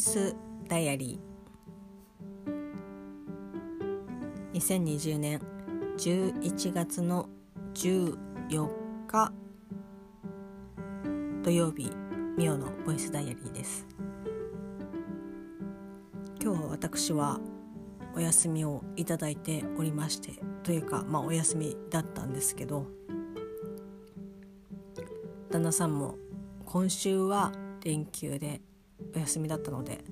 イスダイアリー。2020年11月の14日土曜日ミオのボイスダイアリーです。今日は私はお休みをいただいておりましてというかまあお休みだったんですけど旦那さんも今週は連休でお休みだったので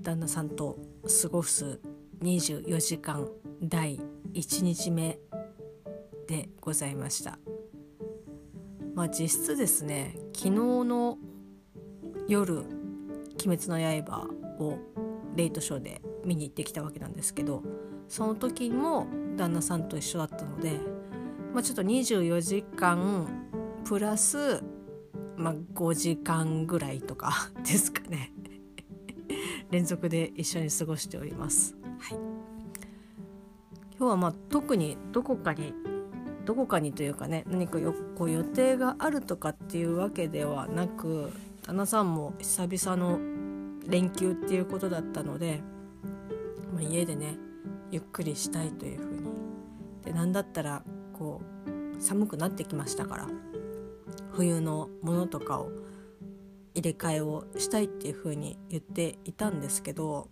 旦那さんと過ごす24時間第1日目でございました。まあ実質ですね昨日の夜「鬼滅の刃」をレイトショーで見に行ってきたわけなんですけどその時も旦那さんと一緒だったので、まあ、ちょっと24時間プラスまあ、5時間ぐらいとか ですかね。連続で一緒に過ごしております。はい、今日はまあ特にどこかにどこかにというかね何かよこう予定があるとかっていうわけではなく旦那さんも久々の連休っていうことだったので、まあ、家でねゆっくりしたいというふうに。で何だったらこう寒くなってきましたから。冬のものとかを入れ替えをしたいっていうふうに言っていたんですけど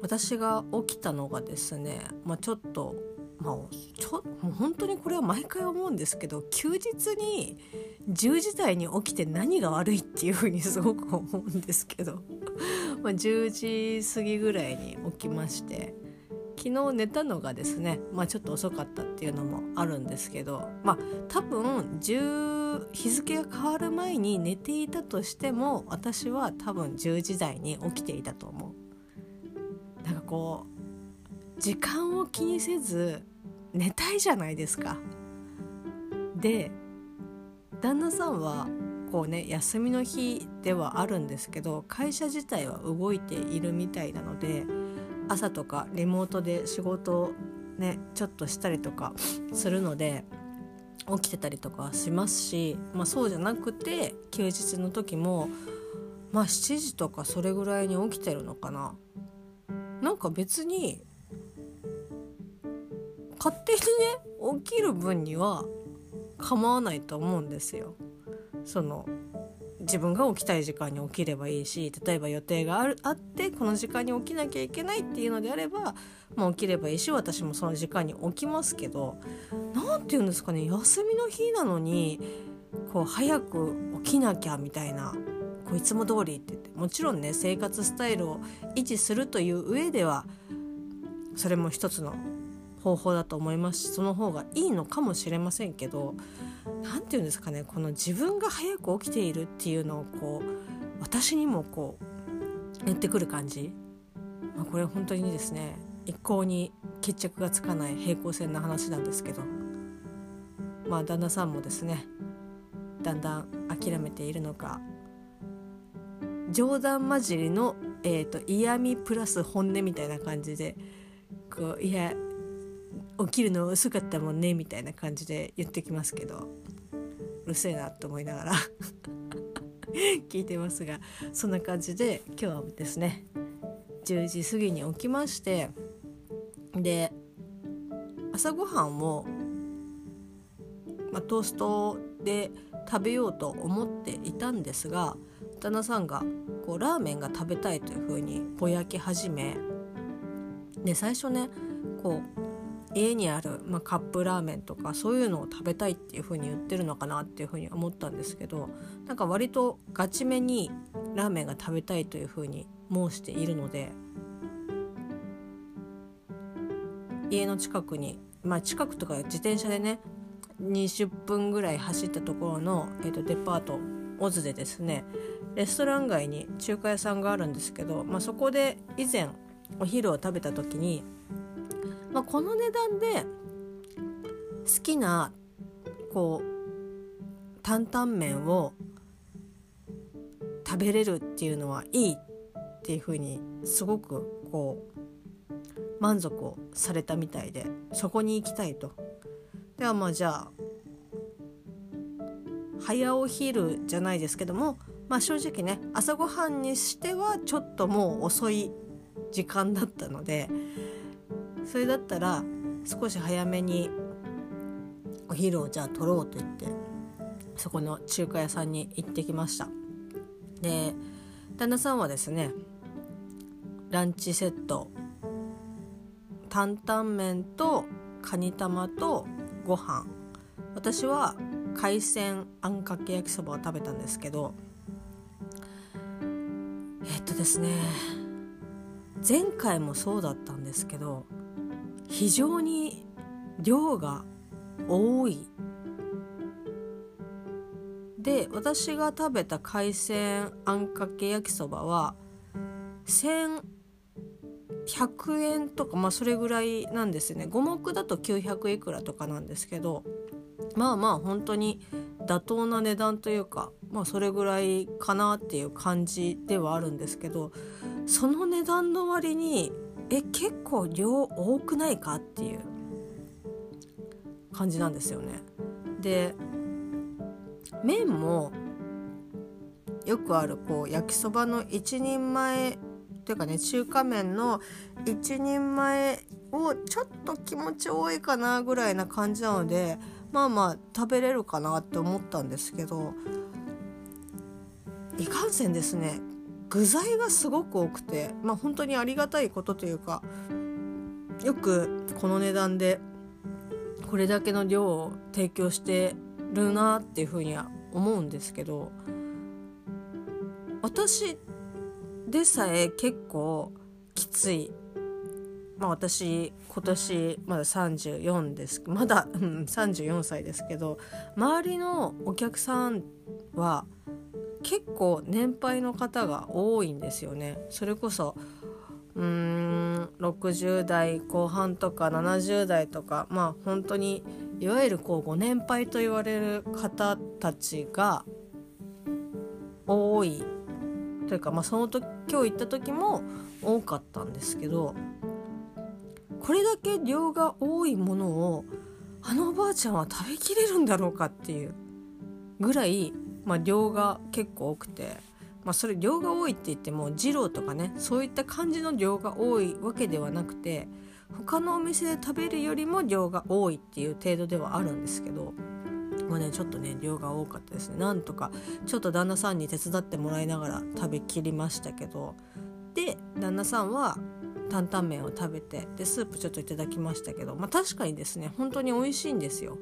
私が起きたのがですね、まあ、ちょっと、まあ、ちょもう本当にこれは毎回思うんですけど休日に10時台に起きて何が悪いっていうふうにすごく思うんですけどま10時過ぎぐらいに起きまして昨日寝たのがですね、まあ、ちょっと遅かったっていうのもあるんですけどまあ多分10日付が変わる前に寝ていたとしても私は多分10時台に起きていたと思う。なんかこう時間を気にせず寝たいじゃないですか。で旦那さんはこうね休みの日ではあるんですけど会社自体は動いているみたいなので朝とかリモートで仕事をねちょっとしたりとかするので起きてたりとかしますし、まあ、そうじゃなくて休日の時もまあ7時とかそれぐらいに起きてるのかな。なんか別に勝手にね起きる分には構わないと思うんですよ。その自分が起きたい時間に起きればいいし例えば予定があるあってこの時間に起きなきゃいけないっていうのであれば、まあ、起きればいいし私もその時間に起きますけど何て言うんですかね休みの日なのにこう早く起きなきゃみたいなこういつも通りって言ってもちろんね生活スタイルを維持するという上ではそれも一つの方法だと思いますしその方がいいのかもしれませんけど何て言うんですかねこの自分が早く起きているっていうのをこう私にもこう言ってくる感じ、まあ、これ本当にですね一向に決着がつかない平行線な話なんですけど。まあ旦那さんもですねだんだん諦めているのか。冗談交じりの、えーと、と嫌味プラス本音みたいな感じでこういや起きるの遅かったもんねみたいな感じで言ってきますけどうるせえなと思いながら。聞いてますがそんな感じで今日はですね10時過ぎに起きましてで朝ごはんを、まあ、トーストで食べようと思っていたんですが旦那さんがこうラーメンが食べたいというふうにぼやき始めで最初ねこう家にある、まあ、カップラーメンとかそういうのを食べたいっていう風に言ってるのかなっていう風に思ったんですけどなんか割とガチめにラーメンが食べたいという風に申しているので家の近くにまあ近くとか自転車でね20分ぐらい走ったところの、えー、とデパートオズでですねレストラン街に中華屋さんがあるんですけど、まあ、そこで以前お昼を食べた時にまあ、この値段で好きなこう担々麺を食べれるっていうのはいいっていうふうにすごくこう満足をされたみたいでそこに行きたいと。ではまあじゃあ早お昼じゃないですけども、まあ、正直ね朝ごはんにしてはちょっともう遅い時間だったのでそれだったら少し早めにお昼をじゃあ取ろうと言ってそこの中華屋さんに行ってきました。で旦那さんはですねランチセット担々麺とカニ玉とご飯。私は海鮮あんかけ焼きそばを食べたんですけどえっとですね前回もそうだったんですけど非常に量が多い。で私が食べた海鮮あんかけ焼きそばは1100円とかまあそれぐらいなんですね。五目だと900いくらとかなんですけどまあまあ本当に妥当な値段というかまあそれぐらいかなっていう感じではあるんですけどその値段の割にえ結構量多くないかっていう感じなんですよね。で麺もよくあるこう焼きそばの1人前というかね中華麺の1人前をちょっと気持ち多いかなぐらいな感じなのでまあまあ食べれるかなって思ったんですけどいかんせんですね具材がすごく多くてまあ本当にありがたいことというかよくこの値段でこれだけの量を提供してるなっていうふうには思うんですけど私でさえ結構きついまあ私今年まだ34ですまだ、うん、34歳ですけど周りのお客さんは結構年配の方が多いんですよね。それこそうーん60代後半とか70代とかまあ本当にいわゆるこうご年配と言われる方たちが多いというか、まあ、その時今日行った時も多かったんですけどこれだけ量が多いものをあのおばあちゃんは食べきれるんだろうかっていうぐらい、まあ、量が結構多くて、まあ、それ量が多いって言っても二郎とかねそういった感じの量が多いわけではなくて他のお店で食べるよりも量が多いっていう程度ではあるんですけど。まあね、ちょっとね量が多かったですねなんとかちょっと旦那さんに手伝ってもらいながら食べきりましたけどで旦那さんは担々麺を食べてでスープちょっといただきましたけど、まあ、確かにですね本当に美味しいんですよ。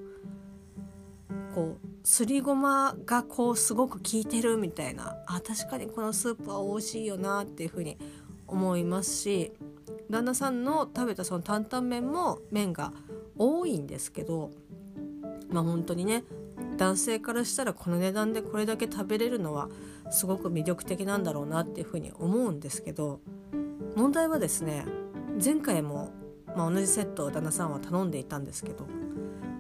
こうすりごまがこうすごく効いてるみたいな。あ確かにこのスープは美味しいよなっていうふうに思いますし旦那さんの食べたその担々麺も麺が多いんですけどまあ本当にね男性からしたらこの値段でこれだけ食べれるのはすごく魅力的なんだろうなっていうふうに思うんですけど問題はですね前回も、まあ、同じセットを旦那さんは頼んでいたんですけど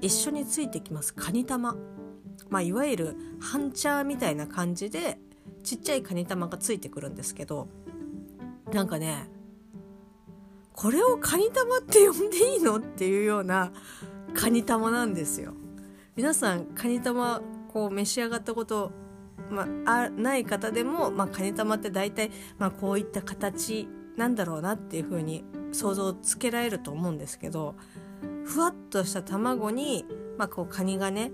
一緒についてきます。カニ玉、まあ、いわゆる半茶みたいな感じでちっちゃいカニ玉がついてくるんですけどなんかねこれをカニ玉って呼んでいいの？っていうようなカニ玉なんですよ。皆さんカニ玉こう召し上がったことまあ、ない方でも、まあ、カニ玉って大体、まあ、こういった形なんだろうなっていう風に想像つけられると思うんですけどふわっとした卵に、まあ、こうカニがね、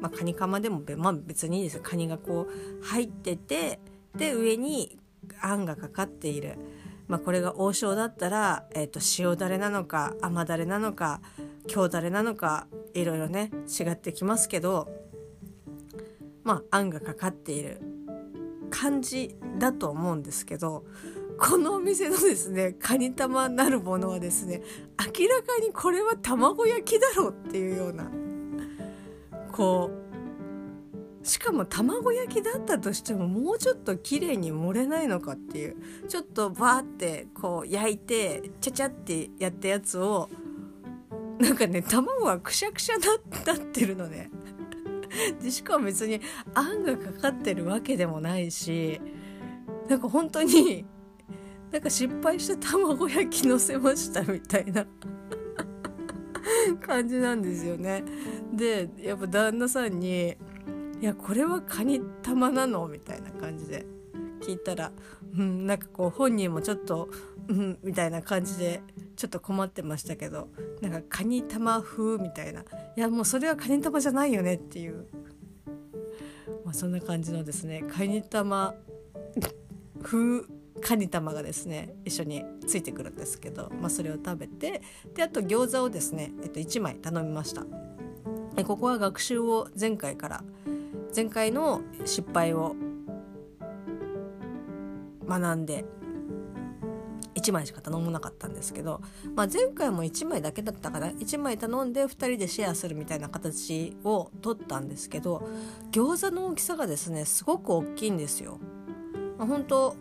まあ、カニカマでも、まあ、別にいいですカニがこう入っててで上にあんがかかっている、まあ、これが王将だったら、えー、と塩だれなのか甘だれなのか京だれなのかいろいろね違ってきますけどまああんがかかっている感じだと思うんですけどこのお店のですねカニ玉なるものはですね明らかにこれは卵焼きだろうっていうようなこうしかも卵焼きだったとしてももうちょっと綺麗に盛れないのかっていうちょっとバーってこう焼いてちゃちゃってやったやつをなんかね卵がくしゃくしゃなってるのね。でしかも別にあんがかかってるわけでもないしなんか本当になんか失敗して卵焼きのせましたみたいな 感じなんですよね。でやっぱ旦那さんにいやこれはカニ玉なの?」みたいな感じで聞いたら、うん、なんかこう本人もちょっと「うん」みたいな感じでちょっと困ってましたけどなんかカニ玉風みたいないやもうそれはカニ玉じゃないよねっていう、まあ、そんな感じのですねカニ玉風カニ玉がですね一緒についてくるんですけど、まあ、それを食べてであと餃子をですね、えっと、1枚頼みましたえここは学習を前回から前回の失敗を学んで1枚しか頼まなかったんですけど、まあ、前回も1枚だけだったかな1枚頼んで2人でシェアするみたいな形を取ったんですけど餃子の大きさがですねすごく大きいんですよ。まあ、本当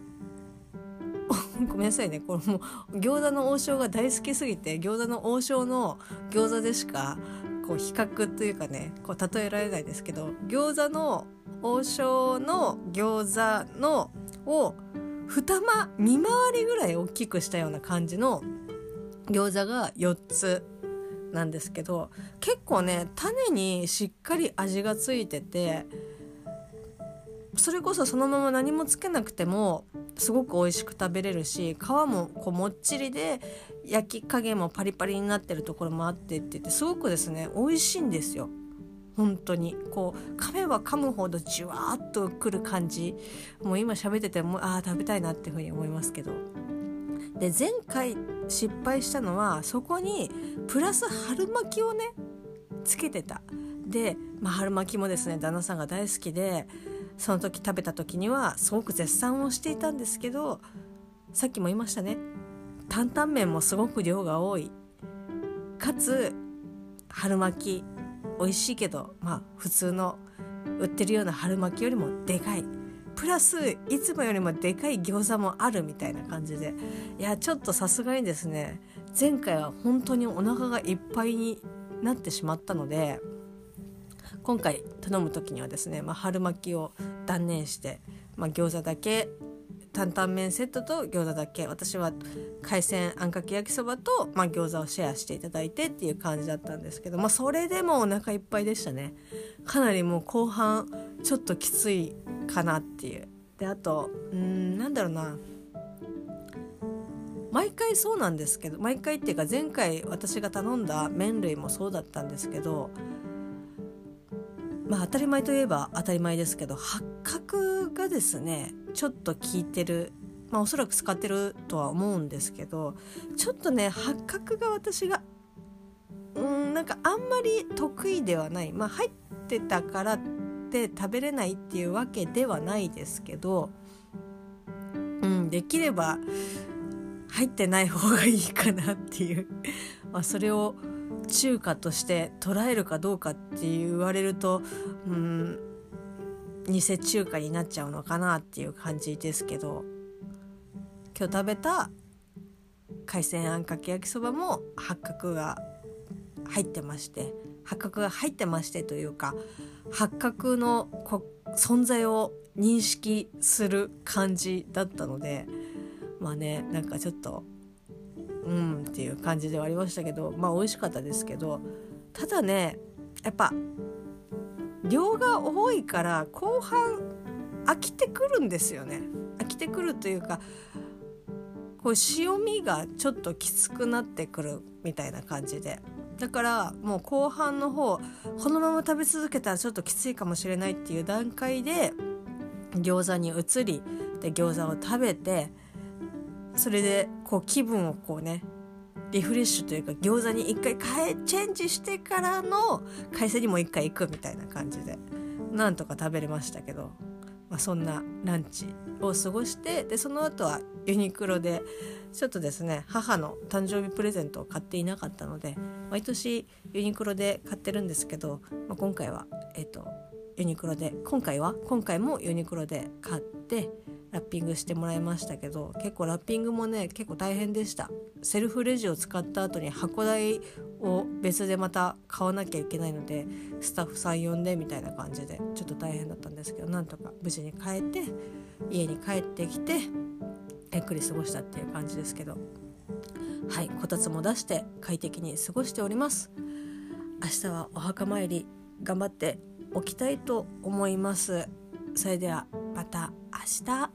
ごめんなさいね。これもう餃子の王将が大好きすぎて餃子の王将の餃子でしかこう比較というかねこう例えられないですけど餃子の王将の餃子のを二間見回りぐらい大きくしたような感じの餃子が4つなんですけど結構ね種にしっかり味がついててそれこそそのまま何もつけなくてもすごく美味しく食べれるし皮もこうもっちりで焼き加減もパリパリになってるところもあってって言ってすごくですね美味しいんですよ。本当に。こう噛めば噛むほどじゅわっとくる感じ。もう今喋っててもああ食べたいなっていうふうに思いますけど。で前回失敗したのはそこにプラス春巻きをねつけてた。で、まあ、春巻きもですね旦那さんが大好きでその時食べた時にはすごく絶賛をしていたんですけどさっきも言いましたね。担々麺もすごく量が多い。かつ春巻き美味しいけどまあ普通の売ってるような春巻きよりもでかい。プラスいつもよりもでかい餃子もあるみたいな感じで。いやちょっとさすがにですね前回は本当にお腹がいっぱいになってしまったので今回頼む時にはですね、まあ、春巻きを断念して、まあ、餃子だけ担々麺セットと餃子だけ私は海鮮あんかけ焼きそばと、まあ、餃子をシェアしていただいてっていう感じだったんですけど、まあ、それでもお腹いっぱいでしたね。かなりもう後半ちょっときついかなっていう。であとうんなんだろうな。毎回そうなんですけど毎回っていうか前回私が頼んだ麺類もそうだったんですけどまあ当たり前といえば当たり前ですけど八角がですねちょっと効いてるまあおそらく使ってるとは思うんですけどちょっとね八角が私がうんなんかあんまり得意ではない。まあ入ってたからって食べれないっていうわけではないですけどうんできれば入ってない方がいいかなっていう。まあそれを中華として捉えるかどうかって言われるとうん偽中華になっちゃうのかなっていう感じですけど。今日食べた海鮮あんかけ焼きそばも八角が入ってまして八角が入ってましてというか八角の存在を認識する感じだったのでまあねなんかちょっとうんっていう感じではありましたけどまあ美味しかったですけどただねやっぱ量が多いから後半飽きてくるんですよね。飽きてくるというかこう塩味がちょっときつくなってくるみたいな感じで。だからもう後半の方このまま食べ続けたらちょっときついかもしれないっていう段階で餃子に移りで餃子を食べてそれでこう気分をこうねリフレッシュというか餃子に一回変えチェンジしてからの海鮮にも一回行くみたいな感じでなんとか食べれましたけど、まあ、そんなランチを過ごしてでその後はユニクロでちょっとですね母の誕生日プレゼントを買っていなかったので毎年ユニクロで買ってるんですけど、まあ、今回はえっ、とユニクロで今回は今回もユニクロで買ってラッピングしてもらいましたけど結構ラッピングもね結構大変でした。セルフレジを使った後に箱代を別でまた買わなきゃいけないのでスタッフさん呼んでみたいな感じでちょっと大変だったんですけどなんとか無事に帰って家に帰ってきてゆっくり過ごしたっていう感じですけど。はいこたつも出して快適に過ごしております。明日はお墓参り頑張っておきたいと思います。それではまた。日